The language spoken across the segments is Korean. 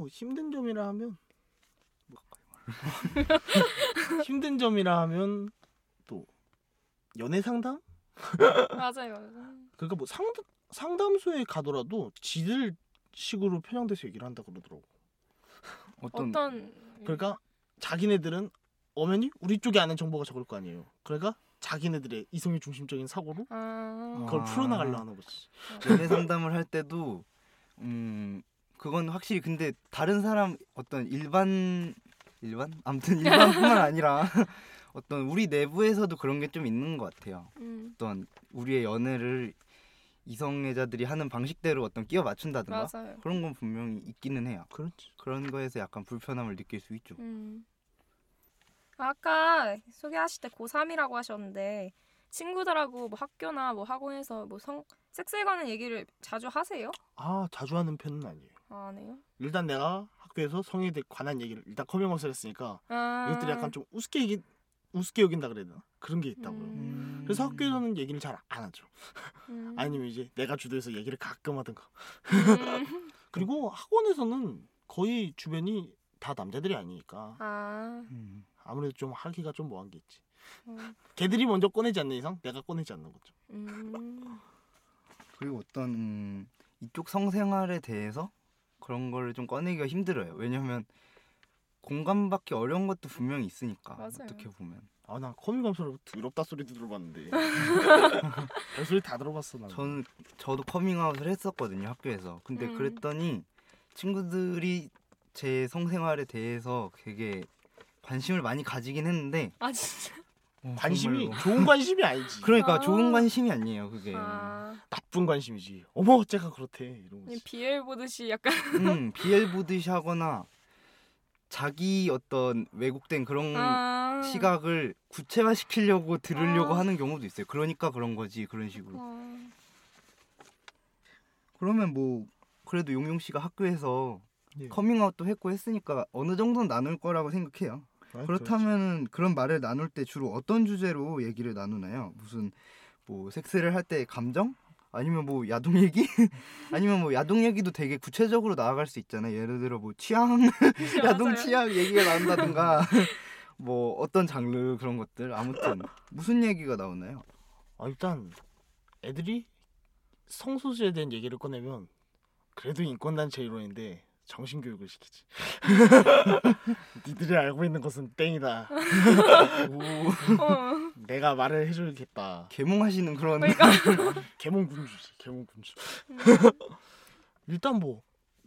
또 힘든 점이라 하면 뭐 힘든 점이라 하면 또 연애 상담? 맞아요. 그러니까 뭐 상담 상담소에 가더라도 지들 식으로 편향돼서 얘기를 한다 그러더라고. 어떤, 어떤 그러니까 자기네들은 엄연히 우리 쪽에 아는 정보가 적을 거 아니에요. 그러니까 자기네들의 이성의 중심적인 사고로 아, 그걸 아. 풀어나가려 하는 거지. 연애 상담을 할 때도 음 그건 확실히 근데 다른 사람 어떤 일반 일반 아무튼 일반뿐만 아니라 어떤 우리 내부에서도 그런 게 좀 있는 것 같아요. 음, 어떤 우리의 연애를 이성애자들이 하는 방식대로 어떤 끼워 맞춘다든가 맞아요. 그런 건 분명히 있기는 해요. 그렇지. 그런 거에서 약간 불편함을 느낄 수 있죠. 음. 아까 소개하실 때 고3이라고 하셨는데 친구들하고 뭐 학교나 뭐 학원에서 뭐 성 섹스에 관한 얘기를 자주 하세요? 아 자주 하는 편은 아니에요. 해요? 일단 내가 학교에서 성에 관한 얘기를 일단 커밍아웃을 했으니까 아, 이것들이 약간 좀 우습게 얘기 우습게 여긴다 그래야 되나 그런 게 있다고요. 음. 그래서 학교에서는 얘기를 잘 안 하죠. 음. 아니면 이제 내가 주도해서 얘기를 가끔 하든가. 음. 그리고 학원에서는 거의 주변이 다 남자들이 아니니까 아, 음. 아무래도 좀 하기가 좀 뭐한 게 있지. 음. 걔들이 먼저 꺼내지 않는 이상 내가 꺼내지 않는 거죠. 음. 그리고 어떤 음, 이쪽 성생활에 대해서 그런 거를 좀 꺼내기가 힘들어요. 왜냐면 공감받기 어려운 것도 분명히 있으니까 맞아요. 어떻게 보면 아 나 커밍아웃으로 더럽다 소리도 들어봤는데 별 소리 다 들어봤어 나. 저는 저도 커밍아웃을 했었거든요 학교에서. 근데 음. 그랬더니 친구들이 제 성생활에 대해서 되게 관심을 많이 가지긴 했는데 아 진짜. 어, 관심이 정말로. 좋은 관심이 아니지. 그러니까 아. 좋은 관심이 아니에요 그게. 아, 나쁜 관심이지. 어머 쟤가 그렇대 이런 거지. 비엘 보듯이 약간. 음 비엘 보듯이 하거나 자기 어떤 왜곡된 그런 아. 시각을 구체화시키려고 들으려고 아. 하는 경우도 있어요. 그러니까 그런 거지 그런 식으로. 어. 그러면 뭐 그래도 용용 씨가 학교에서 예. 커밍아웃도 했고 했으니까 어느 정도는 나눌 거라고 생각해요. 아, 그렇다면 그런 말을 나눌 때 주로 어떤 주제로 얘기를 나누나요? 무슨 뭐 섹스를 할 때 감정? 아니면 뭐 야동 얘기? 아니면 뭐 야동 얘기도 되게 구체적으로 나아갈 수 있잖아요. 예를 들어 뭐 취향, 야동. 취향 얘기가 나온다든가 뭐 어떤 장르 그런 것들 아무튼 무슨 얘기가 나오나요? 아, 일단 애들이 성소수에 대한 얘기를 꺼내면 그래도 인권단체 이론인데 정신교육을 시키지. 니들이 알고 있는 것은 땡이다. 오, 어. 내가 말을 해줘야겠다. 개몽하시는 그런 그러니까. 개몽 군주지, 개몽 군주. 음. 일단 뭐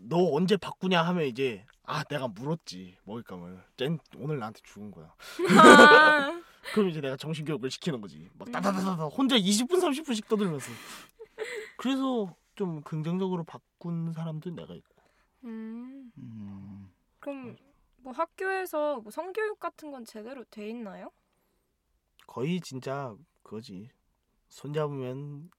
너 언제 바꾸냐 하면 이제 아 내가 물었지 먹잇감을. 쟨 오늘 나한테 죽은 거야. 아. 그럼 이제 내가 정신교육을 시키는 거지. 막 음. 따다다다다 혼자 20분 30분씩 떠들면서. 그래서 좀 긍정적으로 바꾼 사람도 내가 있고. 음. 음, 그럼 뭐 학교에서 뭐 성교육 같은 건 제대로 돼 있나요? 거의 진짜 그거지. 손 잡으면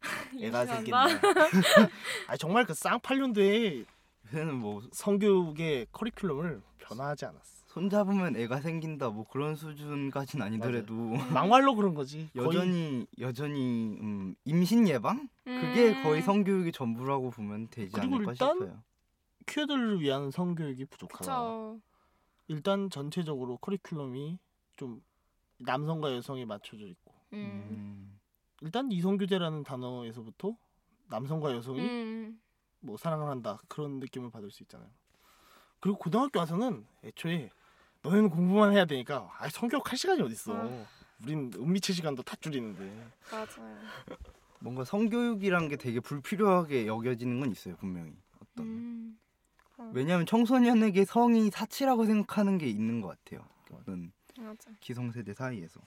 애가 임신한다? 생긴다. 아 정말 그 쌍팔년도에 요새는 뭐 성교육의 커리큘럼을 변화하지 않았어. 손 잡으면 애가 생긴다 뭐 그런 수준까진 아니더라도 막말로 그런 거지. 여전히 여전히 음, 임신 예방 그게 음. 거의 성교육의 전부라고 보면 되지 않을까 일단 싶어요. 퀴어들을 위한 성교육이 부족하다. 그쵸. 일단 전체적으로 커리큘럼이 좀 남성과 여성에 맞춰져 있고 음. 음. 일단 이성교제라는 단어에서부터 남성과 여성이 음. 뭐 사랑을 한다 그런 느낌을 받을 수 있잖아요. 그리고 고등학교 와서는 애초에 너네는 공부만 해야 되니까 아 성교육 할 시간이 어딨어. 아. 우린 은미체 시간도 다 줄이는데. 맞아요. 뭔가 성교육이란 게 되게 불필요하게 여겨지는 건 있어요 분명히. 어떤 음. 어, 왜냐하면 청소년에게 성이 사치라고 생각하는 게 있는 것 같아요. 어떤 맞아. 기성세대 사이에서.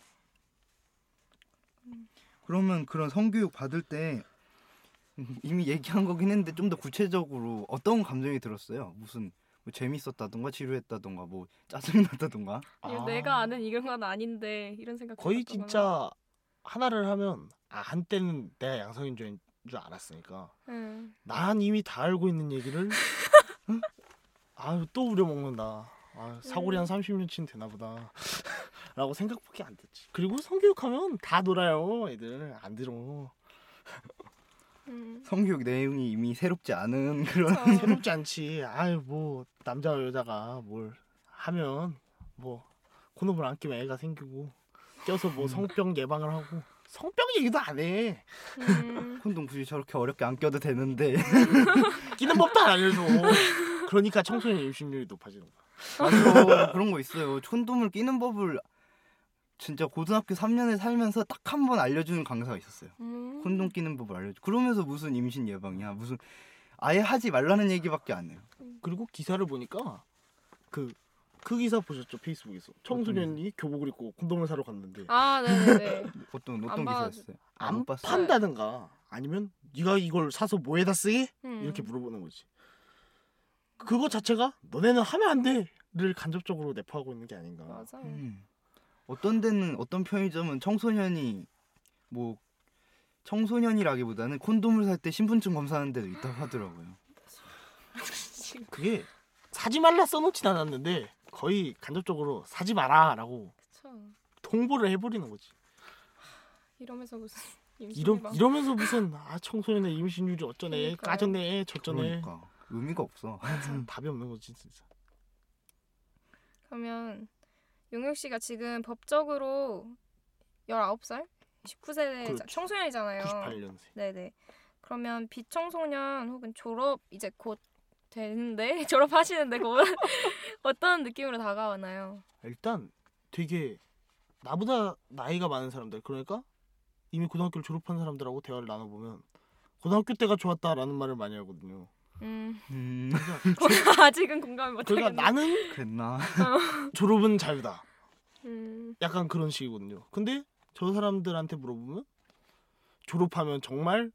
음. 그러면 그런 성교육 받을 때 이미 얘기한 거긴 했는데 좀 더 구체적으로 어떤 감정이 들었어요? 무슨 뭐 재밌었다던가 지루했다던가 뭐 짜증났다던가 아, 내가 아는 이런 건 아닌데 이런 생각. 거의. 진짜 하나를 하면 아 한때는 내가 양성인 줄, 줄 알았으니까 응. 난 이미 다 알고 있는 얘기를 응? 아유 또 우려먹는다. 아, 사고리 한 30년치는 되나 보다. 라고 생각밖에 안 됐지. 그리고 성교육하면 다 놀아요. 애들 안 들어. 음. 성교육 내용이 이미 새롭지 않은 그런. 새롭지 않지. 아유 뭐 남자와 여자가 뭘 하면 뭐 콘돔을 안 끼면 애가 생기고 껴서 뭐 성병 예방을 하고 성병 얘기도 안 해. 음. 콘돔 굳이 저렇게 어렵게 안 껴도 되는데 끼는 법도 안 알려줘. 그러니까 청소년 임신율이 높아지는 거야. 맞아 그런 거 있어요. 콘돔을 끼는 법을 진짜 고등학교 3년을 살면서 딱 한 번 알려주는 강사가 있었어요. 음. 콘돔 끼는 법을 알려줘. 그러면서 무슨 임신 예방이야? 무슨 아예 하지 말라는 얘기밖에 안 해요. 그리고 기사를 보니까 그 그 기사 보셨죠 페이스북에서 청소년이 교복을 입고 콘돔을 사러 갔는데 아 네네네. 어떤 안 어떤. 기사였어요? 안못 봤어요. 판다든가 아니면 네가 이걸 사서 뭐에다 쓰게 음. 이렇게 물어보는 거지. 그거 자체가 너네는 하면 안 돼를 간접적으로 내포하고 있는 게 아닌가. 맞아. 음. 어떤 데는 어떤 편의점은 청소년이 뭐 청소년이라기보다는 콘돔을 살 때 신분증 검사하는 데도 있다고 하더라고요. 그게 사지 말라 써놓진 않았는데 거의 간접적으로 사지 마라라고 그쵸. 통보를 해버리는 거지. 이러면서 무슨 이러. 이러면서 무슨 아 청소년의 임신율이 어쩌네 그러니까요. 까졌네 저쩌네 그러니까 의미가 없어. 답이 없는 거지 진짜. 그러면 용혁 씨가 지금 법적으로 19살? 19세 그렇죠. 청소년이잖아요. 98년생. 네네. 그러면 비청소년 혹은 졸업 이제 곧 되는데 졸업하시는데 곧 어떤 느낌으로 다가오나요? 일단 되게 나보다 나이가 많은 사람들 그러니까 이미 고등학교를 졸업한 사람들하고 대화를 나눠보면 고등학교 때가 좋았다라는 말을 많이 하거든요. 음 음, 그러니까, 아직은 공감을 못하겠네. 그러니까 나는 그랬나? 졸업은 자유다. 음, 약간 그런 식이거든요. 근데 저 사람들한테 물어보면 졸업하면 정말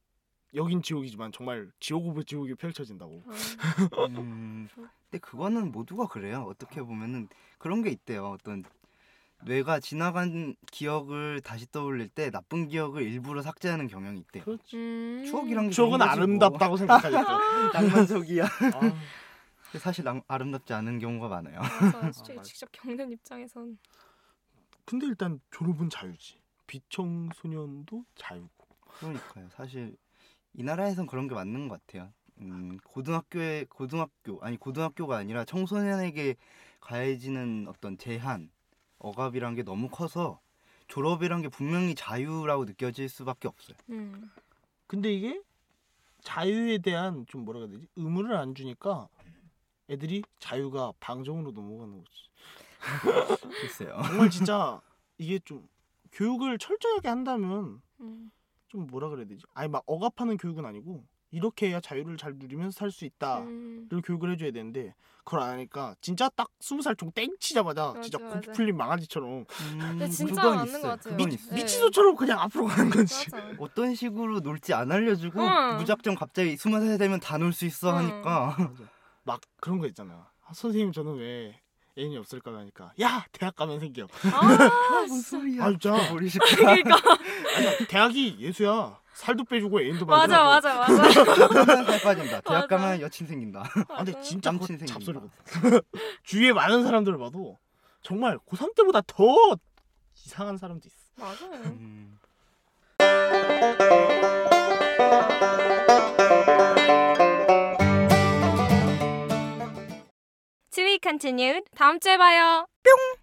여긴 지옥이지만 정말 지옥 of 지옥이 펼쳐진다고. 어, 음, 근데 그거는 모두가 그래요. 어떻게 보면은 그런 게 있대요. 어떤 뇌가 지나간 기억을 다시 떠올릴 때 나쁜 기억을 일부러 삭제하는 경향이 있대요. 그렇지. 음. 추억이란 게 추억은. 아름답다고 생각하겠죠. 낭만적이야. 아, 근데 사실 낭- 아름답지 않은 경우가 많아요. 맞아. 아, 직-. 직접 겪는 입장에선 근데 일단 졸업은 자유지. 비청소년도 자유고. 그러니까요. 사실 이 나라에선 그런 게 맞는 것 같아요. 음, 고등학교에 고등학교 아니 고등학교가 아니라 청소년에게 가해지는 어떤 제한, 억압이란 게 너무 커서 졸업이란 게 분명히 자유라고 느껴질 수밖에 없어요. 음. 근데 이게 자유에 대한 좀 뭐라 해야 되지? 의무를 안 주니까 애들이 자유가 방종으로 넘어가는 거지. 글쎄요. 정말 진짜 이게 좀 교육을 철저하게 한다면 음. 좀 뭐라 그래야 되지? 아니 막 억압하는 교육은 아니고 이렇게 해야 자유를 잘 누리면서 살 수 있다를 음. 교육을 해줘야 되는데 그걸 안 하니까 진짜 딱 스무 살종 땡치자마자 맞아, 진짜. 고기 풀린 망아지처럼 음, 진짜 맞는. 것 같아요. 미-. 네. 미치소처럼 그냥 앞으로 가는 거지. 맞아. 어떤 식으로 놀지 안 알려주고 응. 무작정 갑자기 스무 살 되면 다 놀 수 있어 응. 하니까. 막 그런 거 있잖아. 아, 선생님 저는 왜 애인이 없을까 하니까 야 대학 가면 생겨. 아, 무슨. 소리야? 아 진짜. 우리 싶다. 그러니까 아니, 대학이 예수야. 살도 빼주고 애인도 맞아. 맞아 맞아. 살 빠진다. 대학 맞아. 가면 여친 생긴다. 아, 근데. 진짜 그거 남친 생긴다. 잡소리거든. 주위에 많은 사람들을 봐도 정말 고3 때보다 더 이상한 사람도 있어. 맞아요. 음. Continued. 다음 주에 봐요. 뿅.